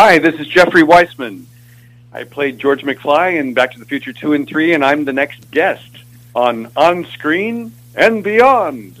Hi, this is Jeffrey Weissman. I played George McFly in Back to the Future 2 and 3, and I'm the next guest on On Screen and Beyond.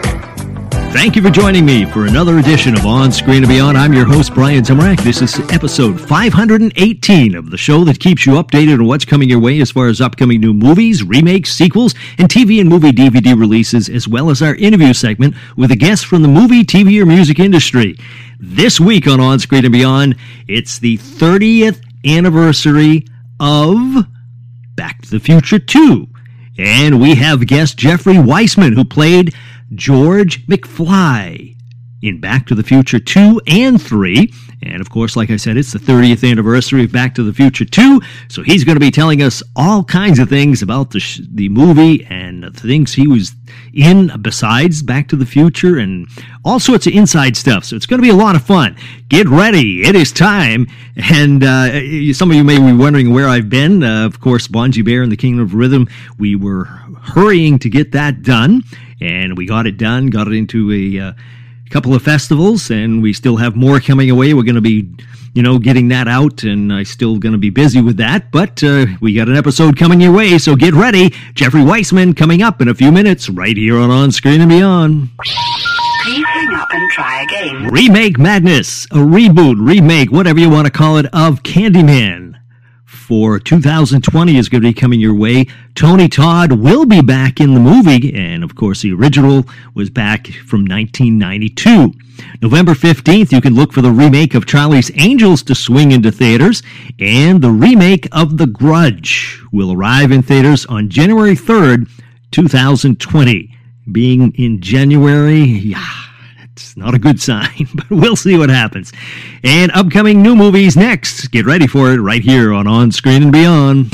Thank you for joining me for another edition of On Screen and Beyond. I'm your host, Brian Zemrak. This is episode 518 of the show that keeps you updated on what's coming your way as far as upcoming new movies, remakes, sequels, and TV and movie DVD releases, as well as our interview segment with a guest from the movie, TV, or music industry. This week on On Screen and Beyond, it's the 30th anniversary of Back to the Future 2. And we have guest Jeffrey Weissman, who played George McFly in Back to the Future 2 and 3. And of course, like I said, it's the 30th anniversary of Back to the Future 2. So he's going to be telling us all kinds of things about the, sh- the movie and the things he was in besides Back to the Future and all sorts of inside stuff. So it's going to be a lot of fun. Get ready. It is time. And uh, some of you may be wondering where I've been. Uh, of course, Bonji Bear and the Kingdom of Rhythm, we were hurrying to get that done. And we got it done, got it into a uh, couple of festivals, and we still have more coming away. We're going to be, you know, getting that out, and I'm still going to be busy with that. But uh, we got an episode coming your way, so get ready. Jeffrey Weissman coming up in a few minutes, right here on On Screen and Beyond. Please hang up and try again. Remake Madness, a reboot, remake, whatever you want to call it, of Candyman for 2020 is going to be coming your way. Tony Todd will be back in the movie, and of course, the original was back from 1992. November 15th, you can look for the remake of Charlie's Angels to swing into theaters, and the remake of The Grudge will arrive in theaters on January 3rd, 2020. Being in January, yeah it's not a good sign, but we'll see what happens. And upcoming new movies next. Get ready for it right here on On Screen and Beyond.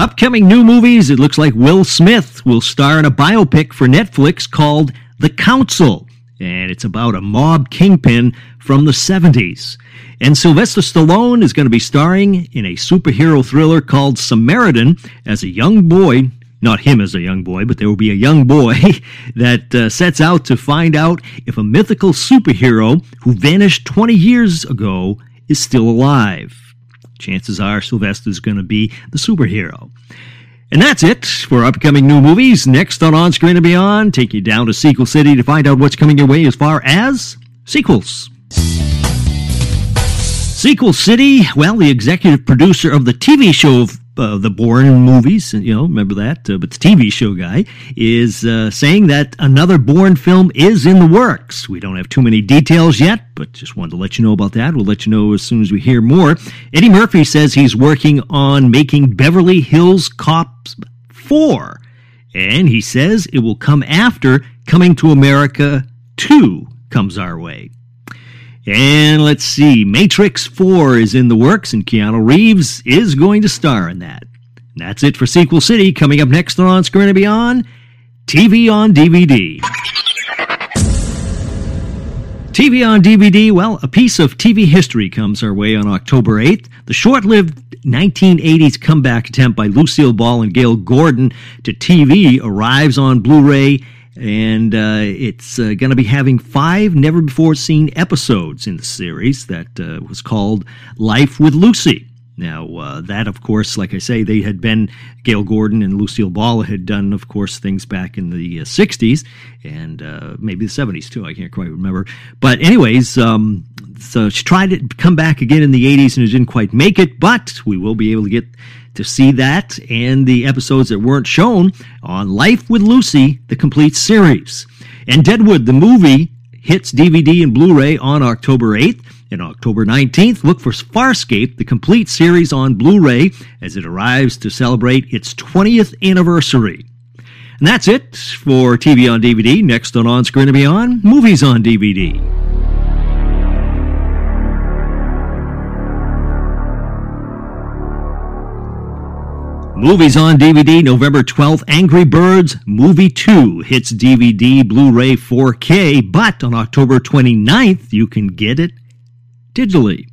Upcoming new movies, it looks like Will Smith will star in a biopic for Netflix called The Council. And it's about a mob kingpin from the 70s. And Sylvester Stallone is going to be starring in a superhero thriller called Samaritan as a young boy. Not him as a young boy, but there will be a young boy that uh, sets out to find out if a mythical superhero who vanished 20 years ago is still alive chances are Sylvester's going to be the superhero. And that's it for upcoming new movies. Next on On Screen and Beyond, take you down to Sequel City to find out what's coming your way as far as sequels. Sequel City, well, the executive producer of the TV show uh, the Bourne movies, you know, remember that? Uh, but the TV show guy is uh, saying that another Bourne film is in the works. We don't have too many details yet, but just wanted to let you know about that. We'll let you know as soon as we hear more. Eddie Murphy says he's working on making Beverly Hills Cops 4, and he says it will come after Coming to America 2 comes our way. And let's see, Matrix 4 is in the works, and Keanu Reeves is going to star in that. And that's it for Sequel City. Coming up next on Screen and Beyond, TV on DVD. TV on DVD, well, a piece of TV history comes our way on October 8th. The short lived 1980s comeback attempt by Lucille Ball and Gale Gordon to TV arrives on Blu ray and uh, it's uh, going to be having five never before seen episodes in the series that uh, was called Life with Lucy. Now, uh, that, of course, like I say, they had been, Gale Gordon and Lucille Ball had done, of course, things back in the uh, 60s and uh, maybe the 70s too. I can't quite remember. But, anyways, um, so she tried to come back again in the 80s and it didn't quite make it, but we will be able to get to see that and the episodes that weren't shown on Life with Lucy, the complete series. And Deadwood, the movie, hits DVD and Blu ray on October 8th. And October 19th, look for Farscape, the complete series on Blu ray, as it arrives to celebrate its 20th anniversary. And that's it for TV on DVD. Next on On Screen and Beyond, movies on DVD. Movies on DVD, November 12th, Angry Birds Movie 2 hits DVD, Blu ray 4K, but on October 29th, you can get it digitally.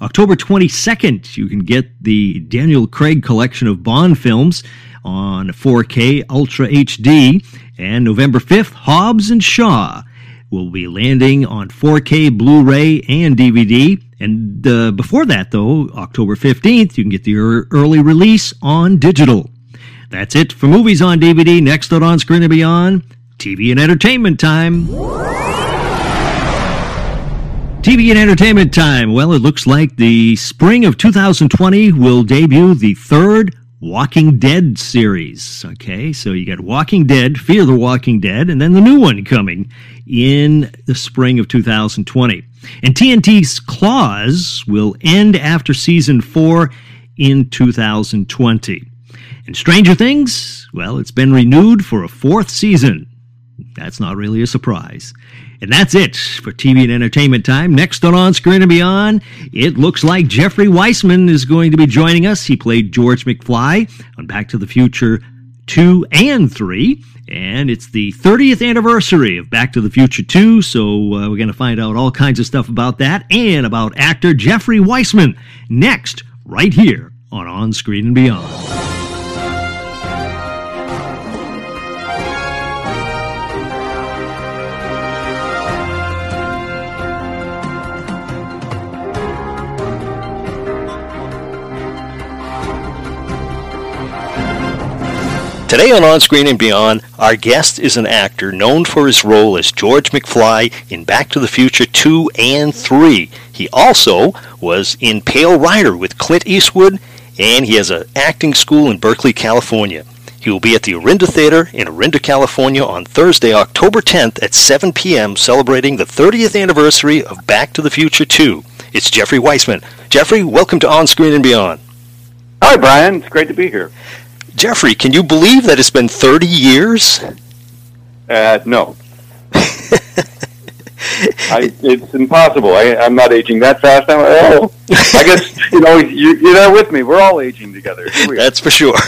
October 22nd, you can get the Daniel Craig collection of Bond films on 4K Ultra HD. And November 5th, Hobbs and Shaw will be landing on 4K Blu ray and DVD. And uh, before that, though, October 15th, you can get the early release on digital. That's it for movies on DVD. Next on On Screen and Beyond, TV and entertainment time. TV and entertainment time. Well, it looks like the spring of 2020 will debut the third Walking Dead series. Okay, so you got Walking Dead, Fear the Walking Dead, and then the new one coming in the spring of 2020. And TNT's Claws will end after season four in 2020. And Stranger Things, well, it's been renewed for a fourth season. That's not really a surprise. And that's it for TV and entertainment time. Next on On Screen and Beyond, it looks like Jeffrey Weissman is going to be joining us. He played George McFly on Back to the Future 2 and 3. And it's the 30th anniversary of Back to the Future 2, so uh, we're going to find out all kinds of stuff about that and about actor Jeffrey Weissman next, right here on On Screen and Beyond. Today on On Screen and Beyond, our guest is an actor known for his role as George McFly in Back to the Future 2 and 3. He also was in Pale Rider with Clint Eastwood, and he has an acting school in Berkeley, California. He will be at the Orinda Theater in Orinda, California on Thursday, October 10th at 7 p.m., celebrating the 30th anniversary of Back to the Future 2. It's Jeffrey Weissman. Jeffrey, welcome to On Screen and Beyond. Hi, Brian. It's great to be here. Jeffrey, can you believe that it's been 30 years? Uh, no. I, it's impossible. I, am not aging that fast. I'm, oh, I guess you know you, are there with me. We're all aging together. That's for sure.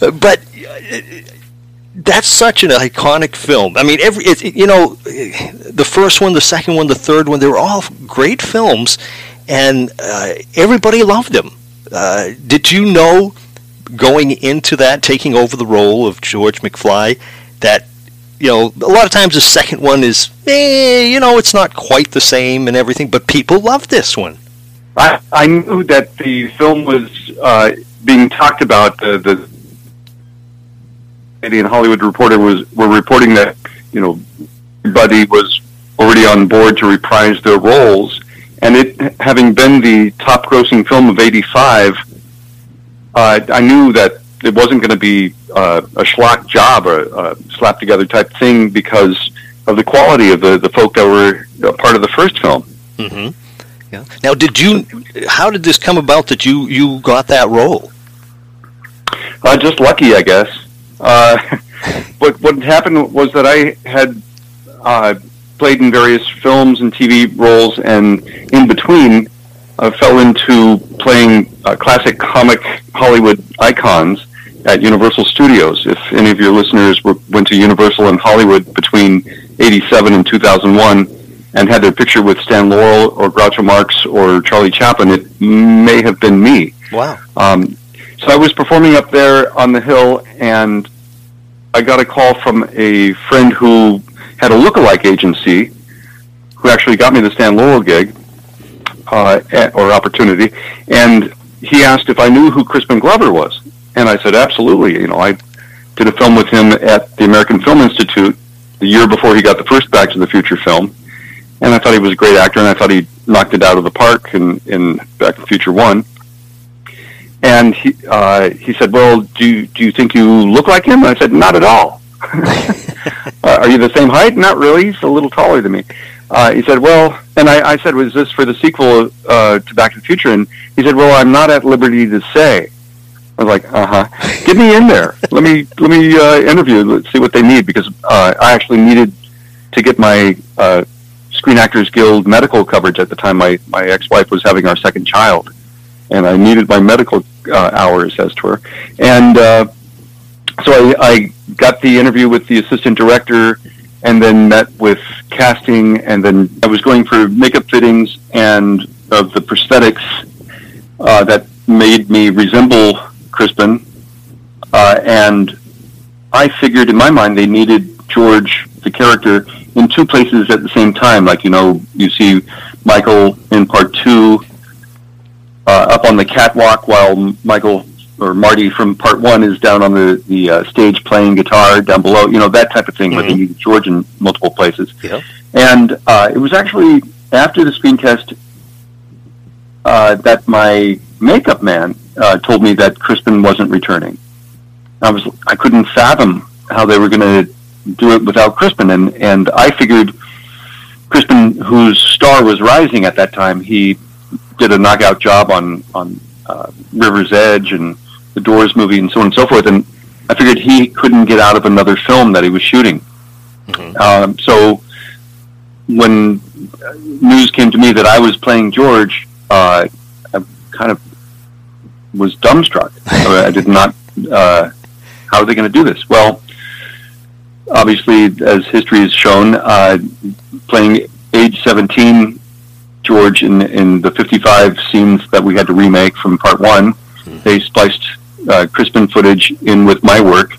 but that's such an iconic film. I mean, every it, you know, the first one, the second one, the third one, they were all great films, and uh, everybody loved them. Uh, did you know going into that, taking over the role of George McFly, that you know a lot of times the second one is, eh, you know, it's not quite the same and everything, but people love this one. I, I knew that the film was uh, being talked about. Uh, the Canadian Hollywood Reporter was were reporting that you know everybody was already on board to reprise their roles and it having been the top grossing film of 85, uh, I knew that it wasn't going to be uh, a schlock job or a slap together type thing because of the quality of the, the folk that were part of the first film. Mm-hmm. Yeah. Now, did you? How did this come about that you you got that role? Uh, just lucky, I guess. Uh, but what happened was that I had uh, played in various films and TV roles, and in between, uh, fell into playing uh, classic comic Hollywood icons at Universal Studios. If any of your listeners were, went to Universal in Hollywood between 87 and 2001 and had their picture with Stan Laurel or Groucho Marx or Charlie Chaplin, it may have been me. Wow. Um, so I was performing up there on the hill, and I got a call from a friend who had a lookalike agency who actually got me the Stan Laurel gig. uh, or opportunity, and he asked if I knew who Crispin Glover was, and I said absolutely. You know, I did a film with him at the American Film Institute the year before he got the first Back to the Future film, and I thought he was a great actor, and I thought he knocked it out of the park in, in Back to the Future One. And he uh, he said, "Well, do do you think you look like him?" And I said, "Not at all." Uh, are you the same height? Not really. He's a little taller than me. Uh, he said, "Well," and I, I said, "Was this for the sequel uh, to Back to the Future?" And he said, "Well, I'm not at liberty to say." I was like, "Uh huh. Get me in there. Let me let me uh, interview. Let's see what they need because uh, I actually needed to get my uh, Screen Actors Guild medical coverage at the time. My my ex-wife was having our second child, and I needed my medical uh, hours, as to her. And uh, so I, I got the interview with the assistant director, and then met with casting, and then I was going for makeup fittings and of the prosthetics uh, that made me resemble Crispin. Uh, and I figured in my mind they needed George, the character, in two places at the same time. Like, you know, you see Michael in part two uh, up on the catwalk while Michael or Marty from part one is down on the, the uh, stage playing guitar down below, you know, that type of thing, where they need George in multiple places. Yeah. And uh, it was actually after the screen test uh, that my makeup man uh, told me that Crispin wasn't returning. I was I couldn't fathom how they were going to do it without Crispin, and and I figured Crispin, whose star was rising at that time, he did a knockout job on on uh, River's Edge and the Doors movie and so on and so forth, and I figured he couldn't get out of another film that he was shooting. Um, so when news came to me that I was playing George, uh, I kind of was dumbstruck. I did not. Uh, how are they going to do this? Well, obviously, as history has shown, uh, playing age 17 George in in the 55 scenes that we had to remake from part one, they spliced uh, Crispin footage in with my work,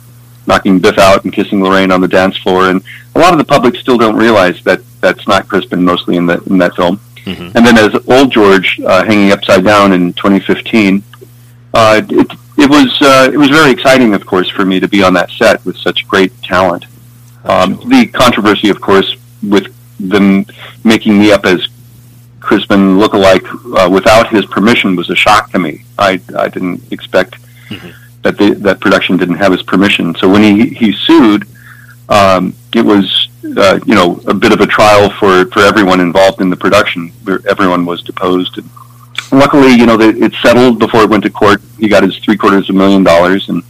knocking Biff out and kissing Lorraine on the dance floor, and a lot of the public still don't realize that that's not Crispin mostly in that in that film. And then as old George uh, hanging upside down in 2015, uh, it it was uh, it was very exciting, of course, for me to be on that set with such great talent. Um, the controversy, of course, with them making me up as Crispin lookalike uh, without his permission was a shock to me. I I didn't expect that the, that production didn't have his permission. So when he he sued, um, it was uh, you know a bit of a trial for for everyone involved in the production. Where everyone was deposed. And luckily, you know, that it settled before it went to court. He got his three quarters of a million dollars, and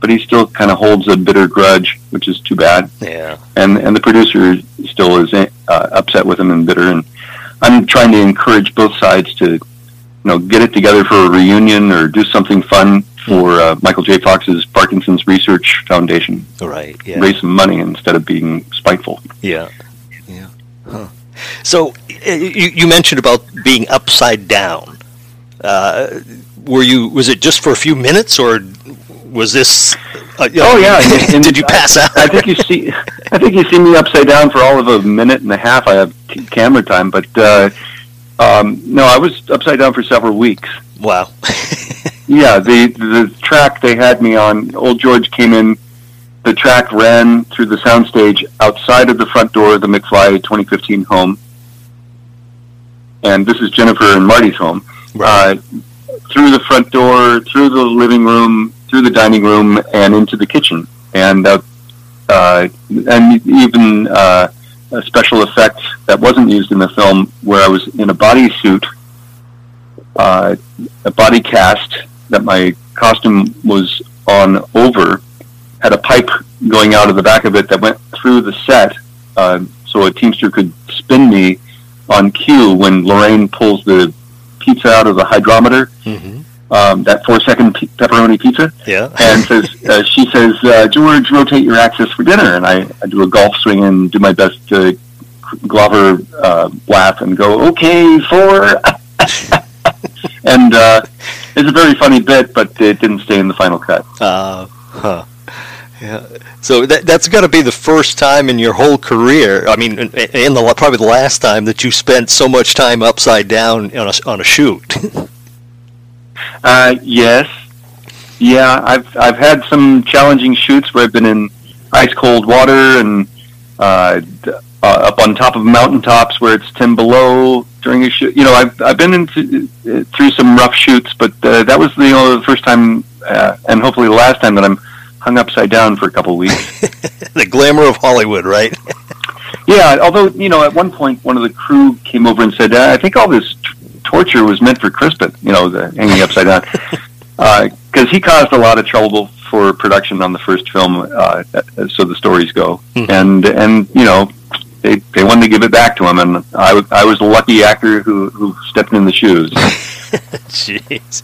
but he still kind of holds a bitter grudge, which is too bad. Yeah. And and the producer still is uh, upset with him and bitter. And I'm trying to encourage both sides to, you know, get it together for a reunion or do something fun for uh, Michael J. Fox's Parkinson's Research Foundation. Right. Yeah. Raise some money instead of being spiteful. Yeah. Yeah. Huh. So uh, you, you mentioned about being upside down. Uh, were you? Was it just for a few minutes, or was this? Uh, you know, Oh yeah, and- and did you pass I, out? I think you see, I think you see me upside down for all of a minute and a half. I have camera time, but uh, um, no, I was upside down for several weeks. wow. Yeah, the the track they had me on, old George came in. The track ran through the soundstage outside of the front door of the McFly 2015 home, and this is Jennifer and Marty's home. Uh, through the front door, through the living room, through the dining room, and into the kitchen, and uh, uh, and even uh, a special effect that wasn't used in the film, where I was in a bodysuit, uh, a body cast that my costume was on over, had a pipe going out of the back of it that went through the set, uh, so a teamster could spin me on cue when Lorraine pulls the pizza out of the hydrator, um, that four second pe- pepperoni pizza, Yeah. and says uh, she says, uh, George, rotate your axis for dinner, and I, I do a golf swing and do my best to Glover uh, laugh and go, okay, four. and uh, it's a very funny bit, but it didn't stay in the final cut. Uh, huh. Yeah. So that that's got to be the first time in your whole career. I mean, and and the probably the last time that you spent so much time upside down on a on a shoot. Uh, yes. Yeah, I've I've had some challenging shoots where I've been in ice cold water and uh, uh, up on top of mountaintops where it's ten below during a shoot. You know, I've I've been into uh, through some rough shoots, but uh, that was the you know, the first time uh, and hopefully the last time that I'm hung upside down for a couple of weeks. the glamour of Hollywood, right? Yeah, although you know, at one point, one of the crew came over and said, "I think all this t- torture was meant for Crispin." You know, the hanging upside down, because he caused a lot of trouble for production on the first film. Uh, so the stories go, and and you know, they they wanted to give it back to him, and I, w- I was a lucky actor who who stepped in the shoes. Jeez.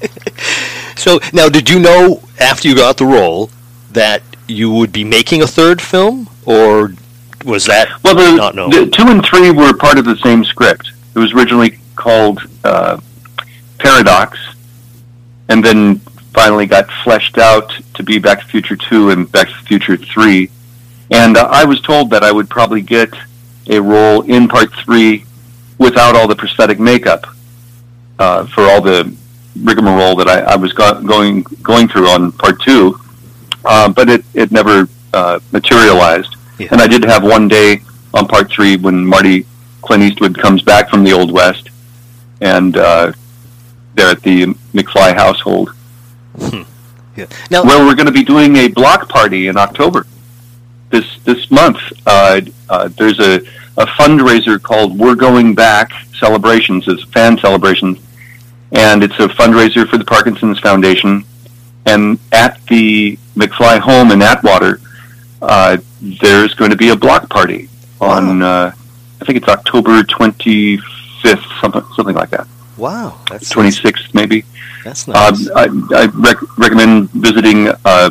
So now, did you know after you got the role that you would be making a third film, or was that Well, the, not known? the two and three were part of the same script. It was originally called uh, Paradox, and then finally got fleshed out to be Back to the Future Two and Back to the Future Three. And uh, I was told that I would probably get a role in Part Three without all the prosthetic makeup uh, for all the rigmarole that I, I was go- going going through on Part Two. Uh, but it it never uh, materialized. Yeah. And I did have one day on part three when Marty Clint Eastwood comes back from the Old West, and uh, they're at the McFly household, yeah. Now, where we're going to be doing a block party in October. This this month, uh, uh, there's a, a fundraiser called "We're Going Back Celebrations." It's a fan celebration, and it's a fundraiser for the Parkinson's Foundation. And at the McFly home in Atwater, uh, there's going to be a block party on uh, I think it's October 25th, something something like that, wow, that's 26th maybe. that's Um, nice. I, I rec- recommend visiting uh,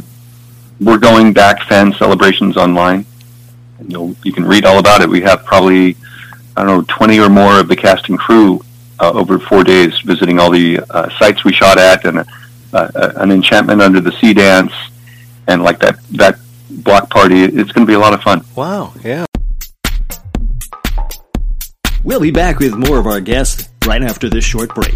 We're Going Back fan celebrations online. And you'll you can read all about it. We have probably I don't know 20 or more of the cast and crew uh, over four days visiting all the uh, sites we shot at and uh, uh, an enchantment under the sea dance and like that that block party. It's going to be a lot of fun. wow, yeah. We'll be back with more of our guests right after this short break.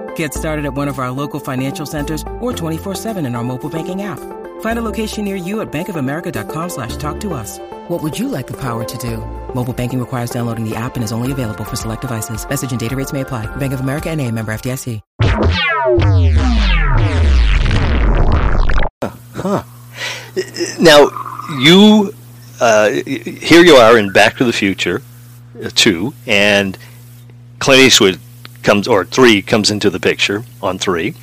Get started at one of our local financial centers or 24-7 in our mobile banking app. Find a location near you at bankofamerica.com slash talk to us. What would you like the power to do? Mobile banking requires downloading the app and is only available for select devices. Message and data rates may apply. Bank of America and a member FDIC. Now, you uh, here you are in Back to the Future uh, two, and Clint Eastwood comes or three comes into the picture on three,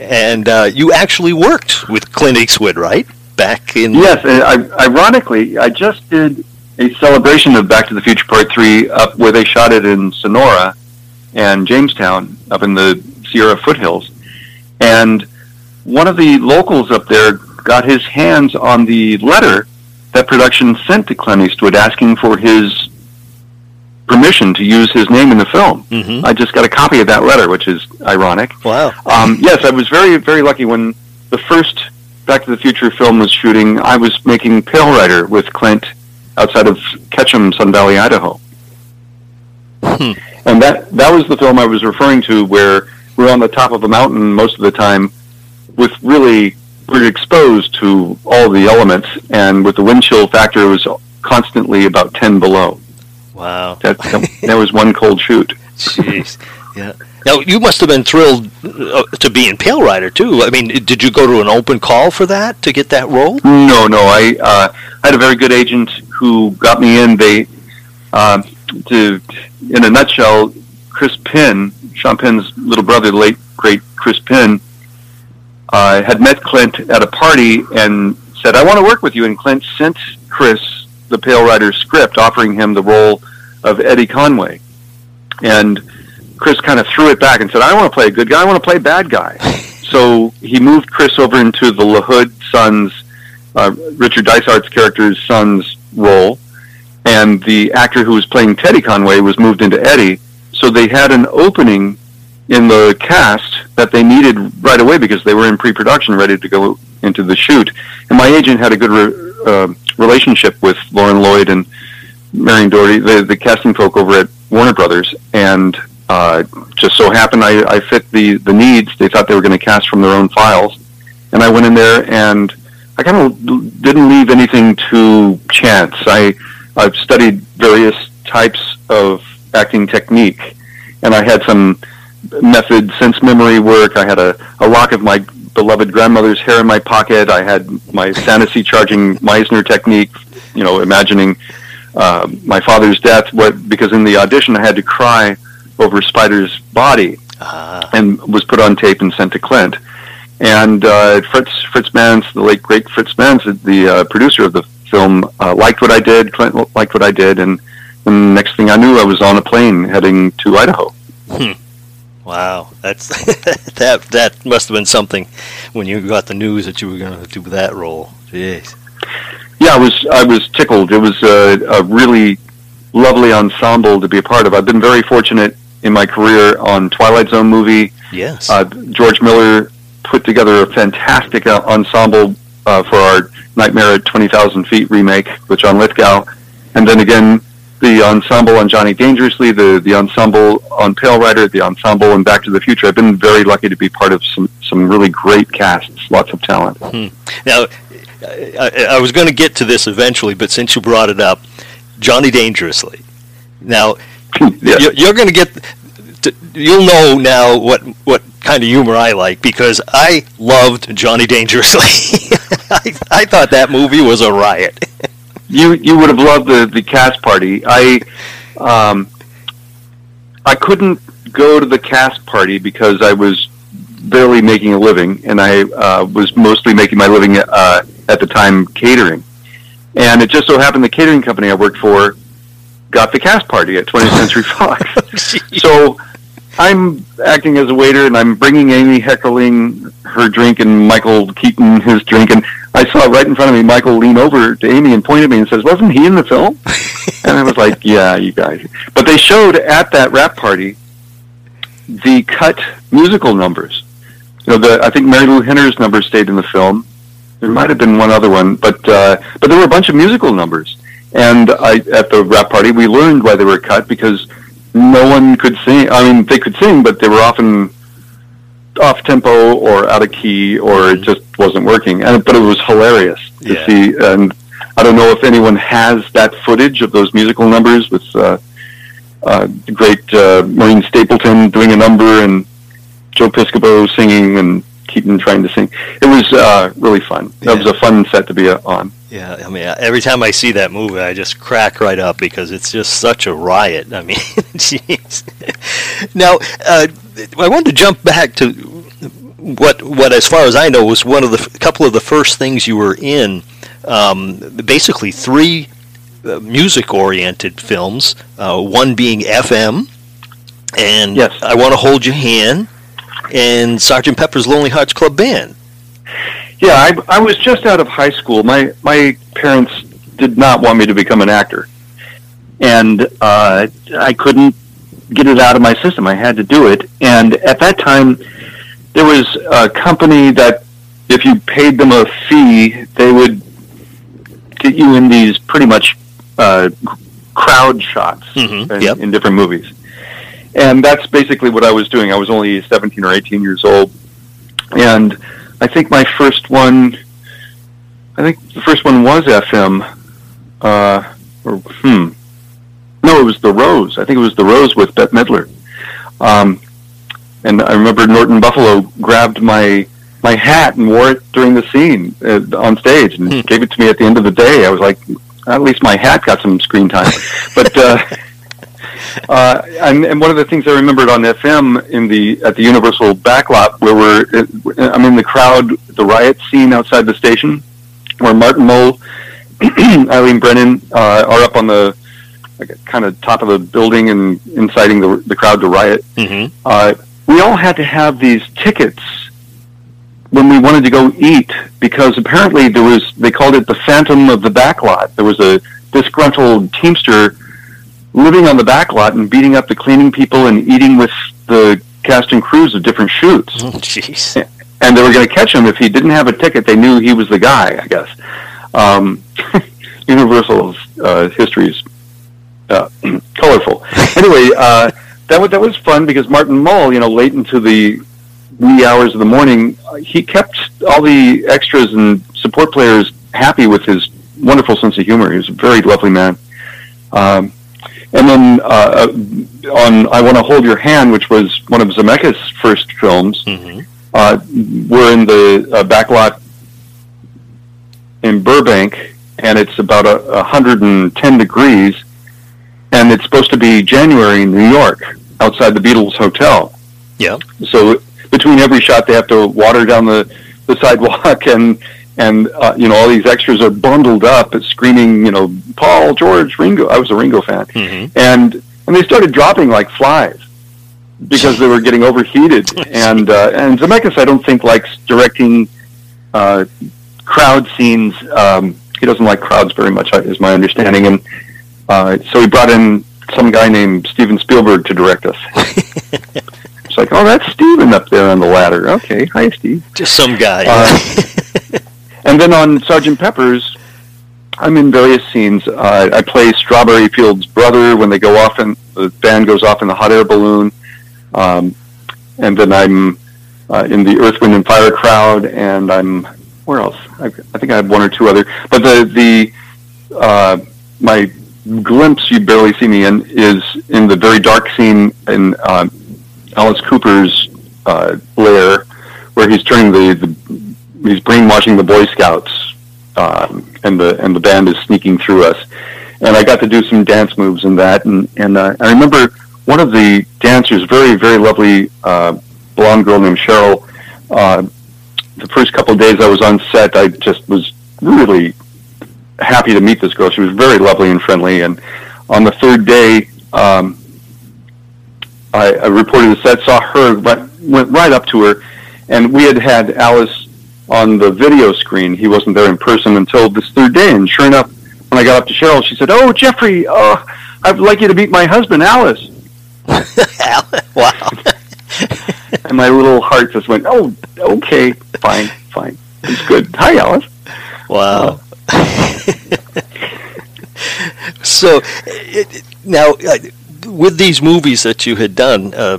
and uh, you actually worked with Clint Eastwood, right? Back in Yes, and I, ironically, I just did a celebration of Back to the Future Part Three up where they shot it in Sonora and Jamestown, up in the Sierra foothills, and one of the locals up there got his hands on the letter that production sent to Clint Eastwood asking for his permission to use his name in the film. Mhm. I just got a copy of that letter, which is ironic. Wow. Um, yes, I was very, very lucky when the first Back to the Future film was shooting. I was making Pale Rider with Clint outside of Ketchum, Sun Valley, Idaho. Hmm. And that that was the film I was referring to, where we're on the top of a mountain most of the time, with really we're exposed to all the elements, and with the wind chill factor, it was constantly about ten below. Wow. That that was one cold shoot. Jeez. Yeah. Now you must have been thrilled uh, to be in Pale Rider too. I mean, did you go to an open call for that to get that role? No, no. I uh, had a very good agent who got me in. They, um, to, in a nutshell, Chris Penn, Sean Penn's little brother, the late great Chris Penn, uh, had met Clint at a party and said, "I want to work with you." And Clint sent Chris the Pale Rider script, offering him the role of Eddie Conway. And Chris kind of threw it back and said, "I don't want to play a good guy. I want to play a bad guy." so he moved Chris over into the LaHood son's, uh, Richard Dysart's character's son's role, and the actor who was playing Teddy Conway was moved into Eddie. So they had an opening in the cast that they needed right away because they were in pre-production, ready to go into the shoot. And my agent had a good re- uh, relationship with Lauren Lloyd and Marion Dougherty, the, the casting folk over at Warner Brothers, and uh, just so happened I, I fit the, the needs. They thought they were going to cast from their own files. And I went in there and I kind of didn't leave anything to chance. I, I've studied various types of acting technique, and I had some method sense memory work. I had a, a lock of my beloved grandmother's hair in my pocket. I had my fantasy charging Meisner technique, you know, imagining uh, my father's death. What because in the audition I had to cry over Spider's body, and was put on tape and sent to Clint. And uh, Fritz Fritz Manes, the late great Fritz Manes, the uh, producer of the film, uh, liked what I did. Clint liked what I did, and, and next thing I knew, I was on a plane heading to Idaho. Wow, that's that that must have been something when you got the news that you were going to do that role. Jeez. Yeah, I was I was tickled. It was a, a really lovely ensemble to be a part of. I've been very fortunate in my career on Twilight Zone movie. Yes. Uh, George Miller put together a fantastic uh, ensemble uh, for our Nightmare at Twenty Thousand Feet remake with John Lithgow, and then again the ensemble on Johnny Dangerously, the the ensemble on Pale Rider, the ensemble in Back to the Future. I've been very lucky to be part of some some really great casts, lots of talent. Hmm. Now, uh, I, I was going to get to this eventually, but since you brought it up, Johnny Dangerously. Now, hmm, Yes. you- you're going to get. to- You'll know now what what kind of humor I like because I loved Johnny Dangerously. I, I thought that movie was a riot. you you would have loved the the cast party. I um, I couldn't go to the cast party because I was barely making a living, and I uh, was mostly making my living uh, at the time catering. And it just so happened the catering company I worked for got the cast party at 20th Century Fox. so I'm acting as a waiter, and I'm bringing Amy Heckerling her drink and Michael Keaton his drink, and I saw right in front of me Michael lean over to Amy and point at me and says, "Wasn't he in the film?" and I was like, "Yeah, you guys." But they showed at that rap party the cut musical numbers. You know, the I think Marilu Henner's number stayed in the film. There might have been one other one, but uh, but there were a bunch of musical numbers. And I at the rap party we learned why they were cut because no one could sing. I mean, they could sing, but they were often off tempo or out of key, or it just wasn't working. And but it was hilarious to Yeah. see. And I don't know if anyone has that footage of those musical numbers with uh, uh, the great uh, Maureen Stapleton doing a number and Joe Piscopo singing and Keaton trying to sing. It was uh, really fun. That was a fun set to be uh, on. Yeah, I mean, every time I see that movie, I just crack right up because it's just such a riot. I mean, jeez. Now, uh, I wanted to jump back to what, what, as far as I know, was one of the couple of the first things you were in. Um, basically, three uh, music-oriented films. Uh, one being FM, and Yes. I Want to Hold Your Hand, and Sergeant Pepper's Lonely Hearts Club Band. Yeah, I, I was just out of high school. My my parents did not want me to become an actor, and uh, I couldn't get it out of my system. I had to do it, and at that time, there was a company that if you paid them a fee, they would get you in these pretty much uh, crowd shots Mhm, in, yep. in different movies. And that's basically what I was doing. I was only 17 or 18 years old. And I think my first one, I think the first one was FM. Uh, or, hmm. No, it was The Rose. I think it was The Rose with Bette Midler. Um, and I remember Norton Buffalo grabbed my my hat and wore it during the scene uh, on stage and Hmm. gave it to me at the end of the day. I was like, at least my hat got some screen time. but uh, uh, and, and one of the things I remembered on FM in the at the Universal backlot, where we're I'm in the crowd, the riot scene outside the station, where Martin Mull, Eileen Brennan uh, are up on the like, kind of top of the building and inciting the the crowd to riot Mm-hmm. uh, we all had to have these tickets when we wanted to go eat because apparently there was they called it the phantom of the backlot. There was a disgruntled teamster living on the backlot and beating up the cleaning people and eating with the cast and crews of different shoots. Oh, jeez. And they were going to catch him if he didn't have a ticket. They knew he was the guy. I guess. Um, Universal's uh, history is uh, colorful. Anyway, uh, that was that was fun because Martin Mull, you know, late into the wee hours of the morning, uh, he kept all the extras and support players happy with his wonderful sense of humor. He was a very lovely man. Um, and then uh, on "I Want to Hold Your Hand," which was one of Zemeckis' first films, hmm uh, we're in the uh, backlot in Burbank, and it's about a, a 110 degrees, and it's supposed to be January in New York, outside the Beatles Hotel. Yeah. So between every shot, they have to water down the, the sidewalk, and and uh, you know all these extras are bundled up, screaming, you know, Paul, George, Ringo. I was a Ringo fan, Mhm. and and they started dropping like flies because they were getting overheated. and uh, and Zemeckis, I don't think likes directing uh, crowd scenes. Um, he doesn't like crowds very much, is my understanding. And uh, so he brought in some guy named Steven Spielberg to direct us. it's like, oh, that's Steven up there on the ladder. Okay, hi, Steve. Just some guy. Uh, and then on Sergeant Pepper's, I'm in various scenes. Uh, I play Strawberry Field's brother when they go off and the band goes off in the hot air balloon. Um, and then I'm uh, in the Earth, Wind, and Fire crowd, and I'm where else? I, I think I have one or two other. But the the uh, my glimpse you barely see me in is in the very dark scene in uh, Alice Cooper's uh, lair, where he's turning the, the he's brainwashing the Boy Scouts, um, and the and the band is sneaking through us. And I got to do some dance moves in that, and and uh, I remember one of the dancers, very very lovely uh, blonde girl named Cheryl. Uh, the first couple of days I was on set, I just was really happy to meet this girl. She was very lovely and friendly. And on the third day, um, I, I reported the set, saw her, went, went right up to her, and we had had Alice on the video screen. He wasn't there in person until this third day. And sure enough, when I got up to Cheryl, she said, "Oh, Jeffrey, oh, I'd like you to meet my husband, Alice." wow. And my little heart just went, "Oh, okay, fine, fine, it's good." Hi, Alice. Wow. so it, now, uh, with these movies that you had done, uh,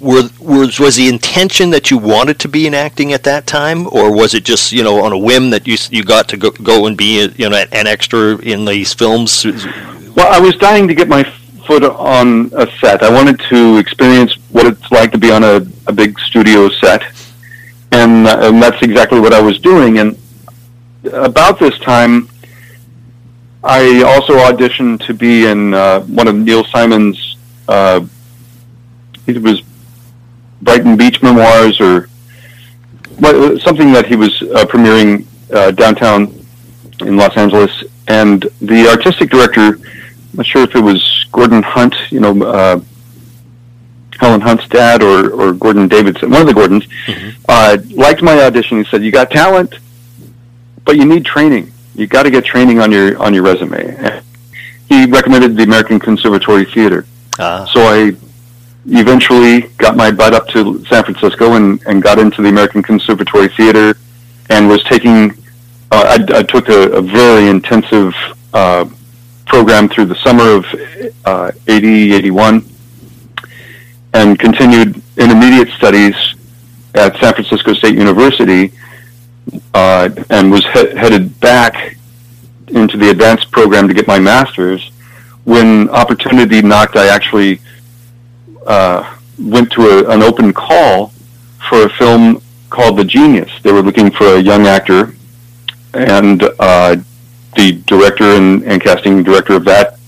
were, was was the intention that you wanted to be in acting at that time, or was it just you know on a whim that you you got to go, go and be uh, you know an extra in these films? Well, I was dying to get my foot on a set. I wanted to experience what it's like to be on a, a big studio set, and, uh, and that's exactly what I was doing. And about this time, I also auditioned to be in uh, one of Neil Simon's. Uh, it was Brighton Beach Memoirs, or something that he was uh, premiering uh, downtown in Los Angeles, and the artistic director. I'm not sure if it was Gordon Hunt, you know, uh, Helen Hunt's dad, or, or Gordon Davidson, one of the Gordons, uh, liked my audition. He said, "You got talent, but you need training. You got to get training on your on your resume." And he recommended the American Conservatory Theater. Ah, So I eventually got my butt up to San Francisco and, and got into the American Conservatory Theater and was taking, uh, I, I took a, a very intensive uh, program through the summer of uh, 80, 81 and continued intermediate studies at San Francisco State University uh, and was he- headed back into the advanced program to get my master's. When opportunity knocked, I actually uh, went to a, an open call for a film called The Genius. They were looking for a young actor, and uh, the director and, and casting director of that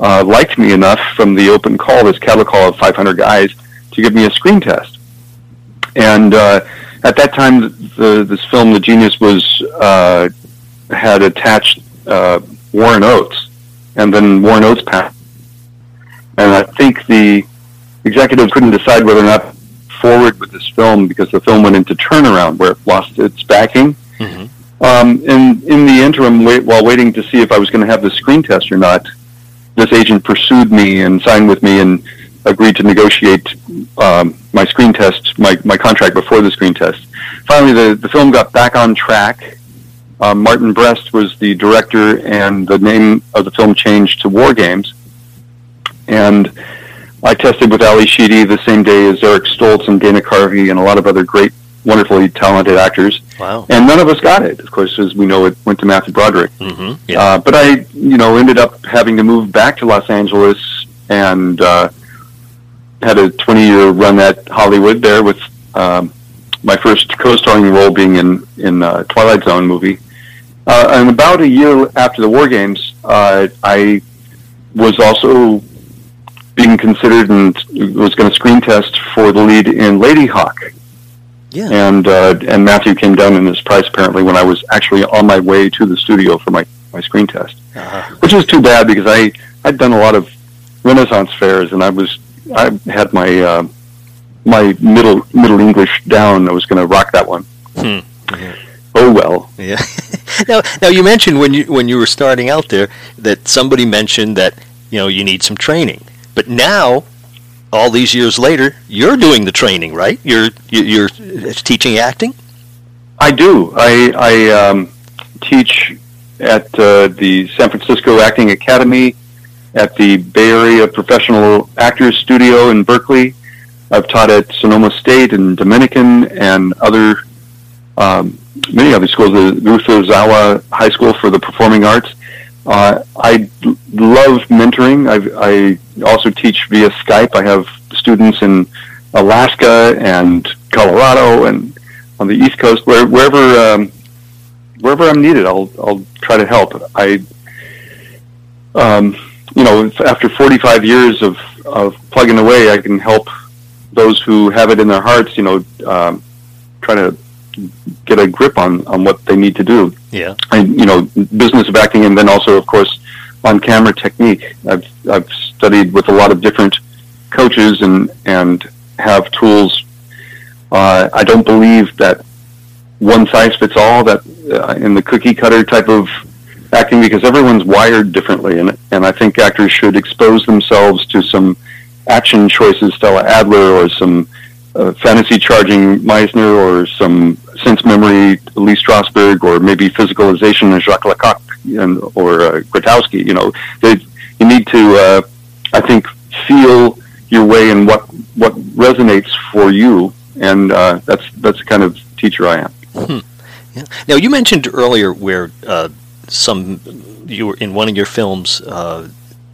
uh, liked me enough from the open call, this cattle call of 500 guys, to give me a screen test. And uh, at that time, the, this film, The Genius, was uh, had attached uh, Warren Oates, and then Warren Oates passed. And I think the executives couldn't decide whether or not forward with this film because the film went into turnaround where it lost its backing. Mhm. Um, and in the interim, wait, while waiting to see if I was going to have the screen test or not, this agent pursued me and signed with me and agreed to negotiate um, my screen test, my, my contract before the screen test. Finally, the, the film got back on track. Um, Martin Brest was the director, and the name of the film changed to War Games. And I tested with Ally Sheedy the same day as Eric Stoltz and Dana Carvey and a lot of other great, wonderfully talented actors. Wow. And none of us got it. Of course, as we know, it went to Matthew Broderick. hmm Yeah. Uh, but I, you know, ended up having to move back to Los Angeles and uh, had a 20-year run at Hollywood there with um, my first co-starring role being in in uh, Twilight Zone movie. Uh, and about a year after the War Games, uh, I was also being considered and was going to screen test for the lead in Ladyhawke yeah. and uh, and Matthew came down in his price apparently when I was actually on my way to the studio for my, my screen test, Uh-huh. which was too bad because I I'd done a lot of Renaissance fairs and I was I had my uh, my middle middle English down. I was going to rock that one. Hmm. Oh well. Yeah. now, now you mentioned when you when you were starting out there that somebody mentioned that you know you need some training, but now, all these years later, you're doing the training, right? You're you're, you're teaching acting. I do. I I um, teach at uh, the San Francisco Acting Academy, at the Bay Area Professional Actors Studio in Berkeley. I've taught at Sonoma State and Dominican and other um, many other schools. The Ruth Asawa High School for the Performing Arts. Uh, I love mentoring. I've, I also teach via Skype. I have students in Alaska and Colorado and on the East Coast, where, wherever um, wherever I'm needed, I'll I'll try to help. I, um, you know, after 45 years of of plugging away, I can help those who have it in their hearts. You know, um, try to get a grip on on what they need to do. Yeah. And you know, business of acting, and then also, of course, on camera technique. I've I've studied with a lot of different coaches and and have tools. Uh, I don't believe that one size fits all that uh, in the cookie cutter type of acting because everyone's wired differently and and I think actors should expose themselves to some action choices Stella Adler or some uh, fantasy charging Meisner or some sense memory Lee Strasberg or maybe physicalization and Jacques Lecoq and, or uh, Grotowski you know. They you need to uh, I think feel your way and what what resonates for you and uh, that's that's the kind of teacher I am. Yeah. Now you mentioned earlier where uh, some you were in one of your films. Uh,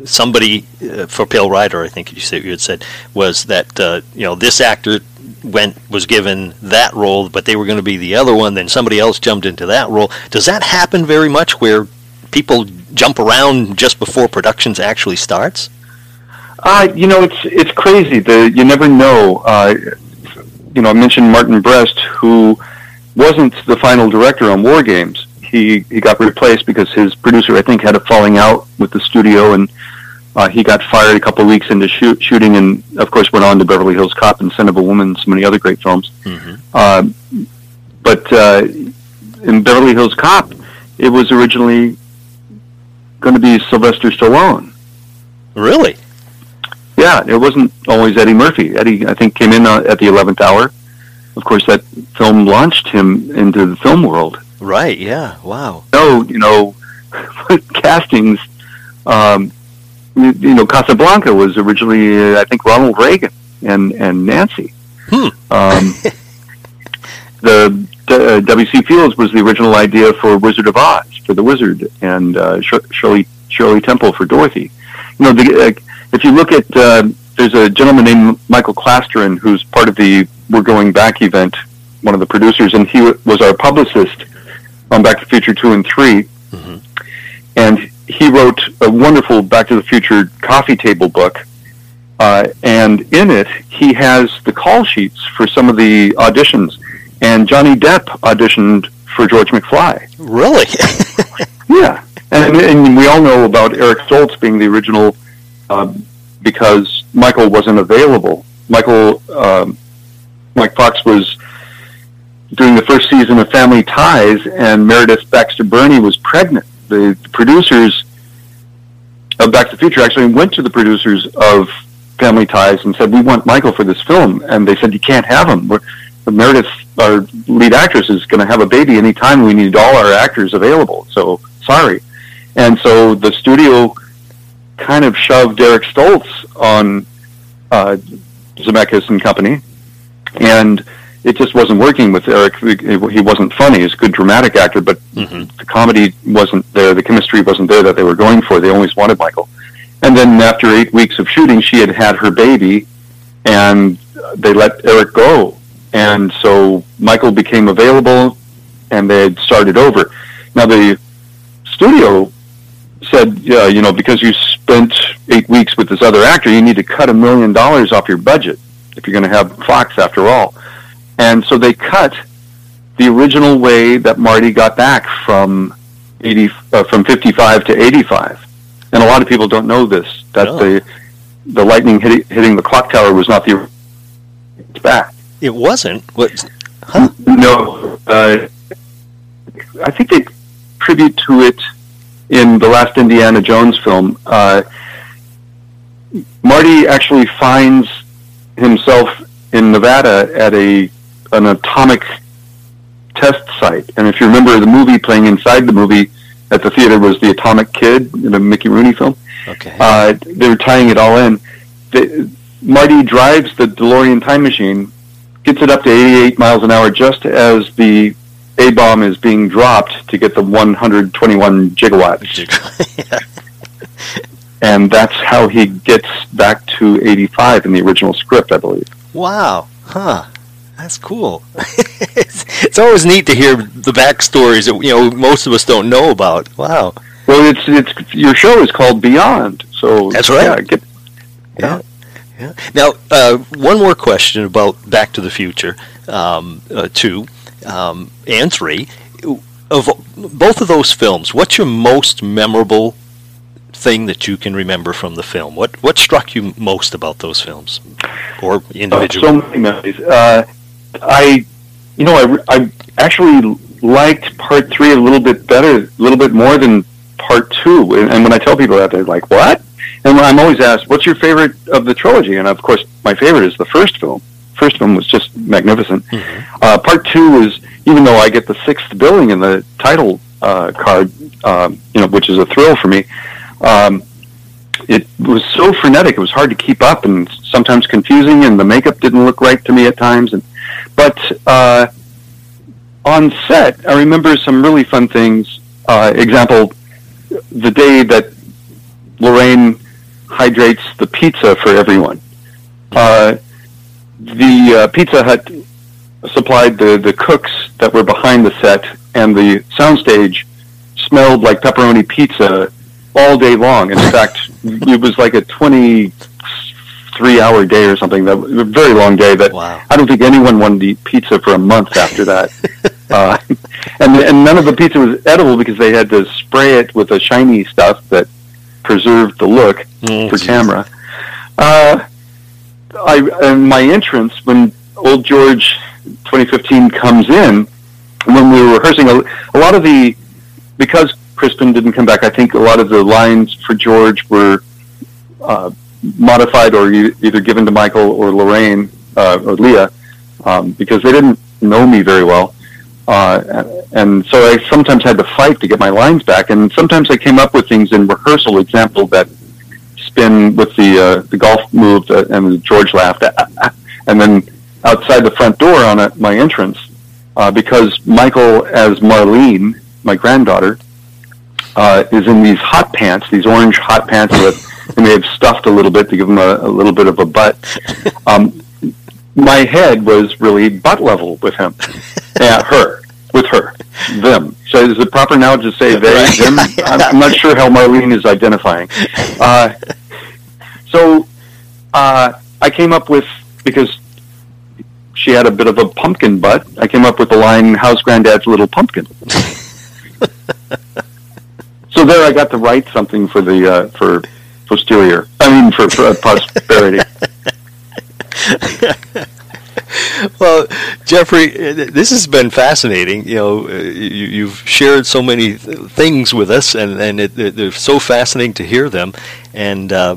somebody uh, for Pale Rider, I think you said you had said was that uh, you know this actor went was given that role, but they were going to be the other one. Then somebody else jumped into that role. Does that happen very much where people jump around just before productions actually starts? Uh, you know, it's it's crazy. The you never know. Uh, you know, I mentioned Martin Brest, who wasn't the final director on War Games. He he got replaced because his producer, I think, had a falling out with the studio, and uh, he got fired a couple of weeks into shoot, shooting, and of course went on to Beverly Hills Cop and Scent of a Woman, and so many other great films. Mm-hmm. Uh, but uh, in Beverly Hills Cop, it was originally going to be Sylvester Stallone. Really? Yeah, it wasn't always Eddie Murphy. Eddie, I think, came in uh, at the eleventh hour. Of course, that film launched him into the film world. Right. Yeah. Wow. No, you know, castings. Um, you, you know, Casablanca was originally, uh, I think, Ronald Reagan and and Nancy. Hmm. Um, the uh, W.C. Fields was the original idea for Wizard of Oz for the Wizard, and uh, Shirley Shirley Temple for Dorothy. You know, the, uh, if you look at uh, there's a gentleman named Michael Klastorin who's part of the We're Going Back event, one of the producers, and he w- was our publicist on Back to the Future two and 3 Mhm. and he wrote a wonderful Back to the Future coffee table book. Uh, and in it, he has the call sheets for some of the auditions. And Johnny Depp auditioned for George McFly. Really? Yeah, and, and we all know about Eric Stoltz being the original uh, because Michael wasn't available. Michael um, Mike Fox was doing the first season of Family Ties, and Meredith Baxter Birney was pregnant. The, the producers of Back to the Future actually went to the producers of Family Ties and said, "We want Michael for this film," and they said, "You can't have him. We're, Meredith, our lead actress, is going to have a baby anytime. We need all our actors available. So sorry." And so the studio kind of shoved Eric Stoltz on uh, Zemeckis and company, and it just wasn't working with Eric. He wasn't funny. He's a good dramatic actor, but Mm-hmm. the comedy wasn't there. The chemistry wasn't there that they were going for. They always wanted Michael. And then after eight weeks of shooting, she had had her baby, and they let Eric go. And so Michael became available, and they had started over. Now the studio said, yeah, you know, because you spent eight weeks with this other actor, you need to cut a million dollars off your budget if you're going to have Fox after all. And so they cut the original way that Marty got back from 80, uh, from 55 to 85. And a lot of people don't know this, that No. the, the lightning hit, hitting the clock tower was not the it's back. It wasn't. What? No, uh, I think they tribute to it in the last Indiana Jones film. Uh, Marty actually finds himself in Nevada at a an atomic test site, and if you remember the movie playing inside the movie at the theater was the Atomic Kid, in the Mickey Rooney film Okay. uh, they were tying it all in. The, Marty drives the DeLorean time machine, gets it up to 88 miles an hour just as the A bomb is being dropped to get the 121 gigawatts. And that's how he gets back to 85 in the original script, I believe. wow. Huh. That's cool. it's, it's always neat to hear the backstories that you know most of us don't know about. Wow. Well, it's it's your show is called Beyond, so That's right. Yeah, get, Yeah. Yeah. Now, uh, one more question about Back to the Future, um, uh, two um, and three. Of both of those films, what's your most memorable thing that you can remember from the film? What what struck you most about those films, or Uh, so many memories. Uh, I, you know, I, I actually liked part three a little bit better, a little bit more than part two. And, and when I tell people that, they're like, "What?" And I'm always asked, "What's your favorite of the trilogy?" And of course, my favorite is the first film. First film was just magnificent. Uh, part two is, even though I get the sixth billing in the title uh, card, um, you know, which is a thrill for me. Um, it was so frenetic; it was hard to keep up, and sometimes confusing. And the makeup didn't look right to me at times. And but uh, on set, I remember some really fun things. Uh, example: the day that Lorraine hydrates the pizza for everyone. Uh, the uh, Pizza Hut supplied the the cooks that were behind the set, and the soundstage smelled like pepperoni pizza all day long. In fact, it was like a 23 hour day or something, that was a very long day that Wow. I don't think anyone wanted to eat pizza for a month after that. uh, and, and none of the pizza was edible because they had to spray it with a shiny stuff that preserved the look Oh, for geez. camera. Uh, I, and my entrance when Old George 2015 comes in, when we were rehearsing, a, a lot of the, because Crispin didn't come back, I think a lot of the lines for George were uh, modified or either given to Michael or Lorraine uh, or Lea um, because they didn't know me very well. Uh, and so I sometimes had to fight to get my lines back, and sometimes I came up with things in rehearsal. Example that spin with the uh, the golf move, uh, and George laughed, "Ah, ah," and then outside the front door on a, my entrance, uh, because Michael as Marlene, my granddaughter, uh, is in these hot pants, these orange hot pants that they may have stuffed a little bit to give them a, a little bit of a butt. Um, my head was really butt level with him, yeah, her, with her, them. So is it proper now to say they, Right. them? I'm, I'm not sure how Marlene is identifying. Uh, so uh, I came up with because she had a bit of a pumpkin butt. I came up with the line, "How's Granddad's little pumpkin?" so there, I got to write something for the uh, for posterior. I mean, for, for uh, posterity. well, Jeffrey, this has been fascinating. You know, uh, you, have shared so many things with us, and and it, they're so fascinating to hear them. And uh,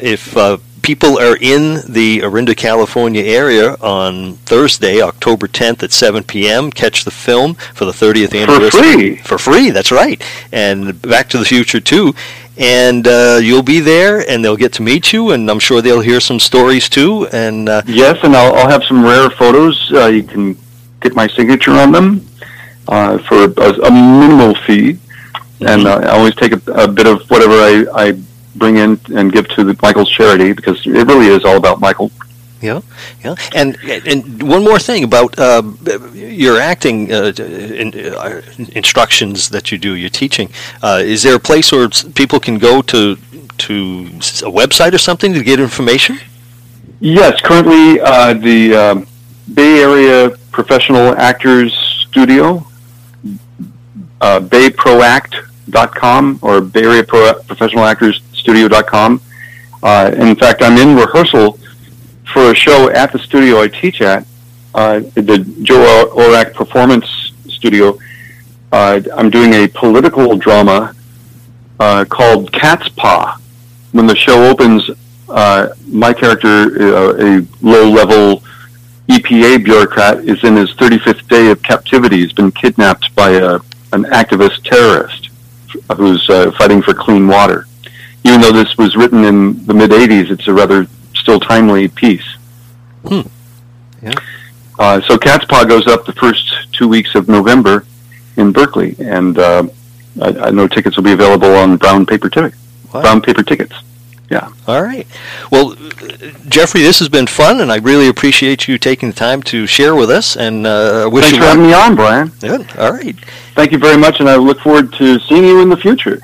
if uh, people are in the Orinda, California area on Thursday, October 10th at 7 p.m. Catch the film for the 30th anniversary. For free. For free, that's right. And Back to the Future too. And uh, you'll be there, and they'll get to meet you, and I'm sure they'll hear some stories too. And uh, yes, and I'll, I'll have some rare photos. Uh, you can get my signature on them uh, for a, a, minimal fee, mm-hmm. and uh, I always take a, a bit of whatever I, I bring in and give to the Michael's charity because it really is all about Michael. Yeah, yeah, and and one more thing about uh, your acting uh, in, uh, instructions that you do, your teaching. Uh, is there a place where people can go to to a website or something to get information? Yes, currently uh, the um, Bay Area Professional Actors Studio, uh, BayProAct.com or Bay Area Pro- Professional Actors studio.com. Uh, in fact, I'm in rehearsal for a show at the studio I teach at, uh, the Joe Orack Performance Studio. Uh, I'm doing a political drama uh, called Cat's Paw. When the show opens, uh, my character, uh, a low-level EPA bureaucrat, is in his 35th day of captivity. He's been kidnapped by a, an activist terrorist who's uh, fighting for clean water even though this was written in the mid 80s, it's a rather still timely piece. Hmm. Yeah. Uh, so Cat's Paw goes up the first two weeks of November in Berkeley, and uh, I, I, know tickets will be available on brown paper ticket, wow. brown paper tickets. Yeah. All right. Well, Jeffrey, this has been fun, and I really appreciate you taking the time to share with us. And uh, wish Thanks you for having me on, Brian. Good. All right. Thank you very much, and I look forward to seeing you in the future.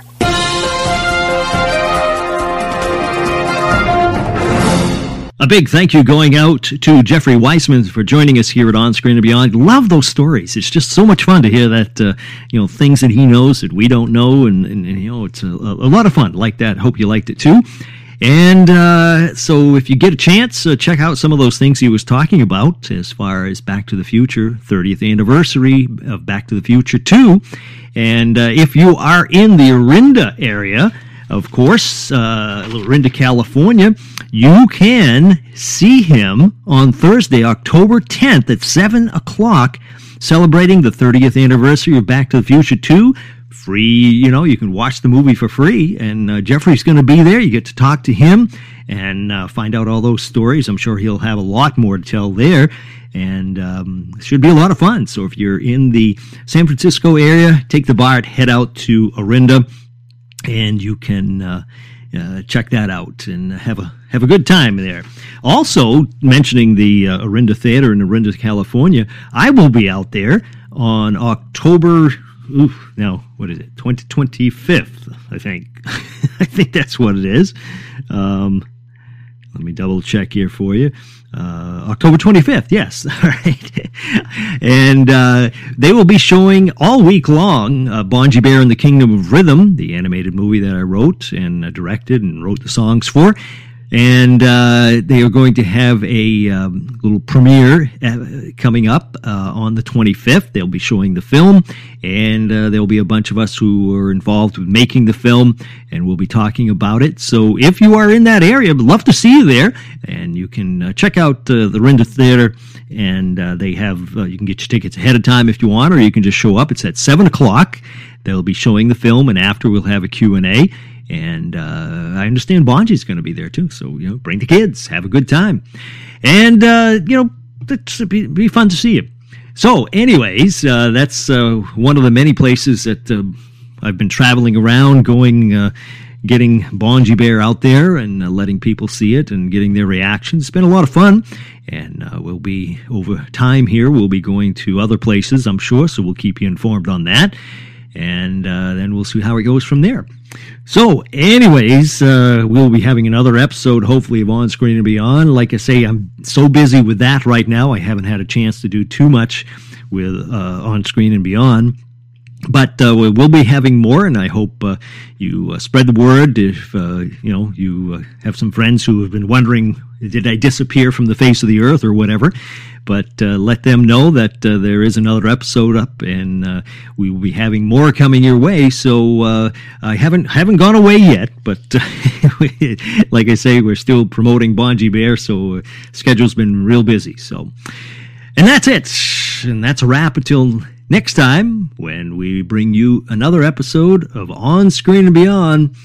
A big thank you going out to Jeffrey Weissman for joining us here at On Screen and Beyond. Love those stories. It's just so much fun to hear that, uh, you know, things that he knows that we don't know. And, and, and you know, it's a, a, lot of fun like that. Hope you liked it too. And uh, so if you get a chance, uh, check out some of those things he was talking about as far as Back to the Future, 30th anniversary of Back to the Future 2. And uh, if you are in the Orinda area, of course, uh, Orinda, California, you can see him on Thursday, October 10th at 7 o'clock, celebrating the 30th anniversary of Back to the Future 2. Free, you know, you can watch the movie for free, and uh, Jeffrey's going to be there. You get to talk to him and uh, find out all those stories. I'm sure he'll have a lot more to tell there and um, should be a lot of fun. So if you're in the San Francisco area, take the BART, head out to Orinda and you can uh, uh, check that out and have a have a good time there. Also, mentioning the uh, Orinda Theater in Orinda, California, I will be out there on October. Oof, no, what is it? Twenty twenty fifth, I think. I think that's what it is. Um, let me double check here for you. Uh, October 25th, yes. All right. and uh, they will be showing all week long uh, Bonji Bear and the Kingdom of Rhythm, the animated movie that I wrote and uh, directed and wrote the songs for and uh, they are going to have a um, little premiere uh, coming up uh, on the 25th. They'll be showing the film, and uh, there'll be a bunch of us who are involved with making the film, and we'll be talking about it. So if you are in that area, I'd love to see you there, and you can uh, check out uh, the Orinda Theater, and they have you can get your tickets ahead of time if you want, or you can just show up. It's at seven o'clock. They'll be showing the film, and after we'll have a Q and A and uh, I understand Bonji's going to be there too. So, you know, bring the kids, have a good time. And, uh, you know, it'll be, be, fun to see you. So, anyways, uh, that's uh, one of the many places that uh, I've been traveling around, going, uh, getting Bonji Bear out there and letting people see it and getting their reactions. It's been a lot of fun. And we'll be, over time here, we'll be going to other places, I'm sure. So, we'll keep you informed on that. And then we'll see how it goes from there. So, anyways, uh, we'll be having another episode, hopefully, of On Screen and Beyond. Like I say, I'm so busy with that right now, I haven't had a chance to do too much with uh, On Screen and Beyond. but uh, we will be having more, and I hope uh, you uh, spread the word. If uh, you know you have some friends who have been wondering, did I disappear from the face of the earth or whatever? But uh, let them know that uh, there is another episode up, and uh, we will be having more coming your way. So I haven't haven't gone away yet, but like I say, we're still promoting Bonji Bear, so schedule's been real busy. So, and that's it, and that's a wrap until next time when we bring you another episode of On Screen and Beyond.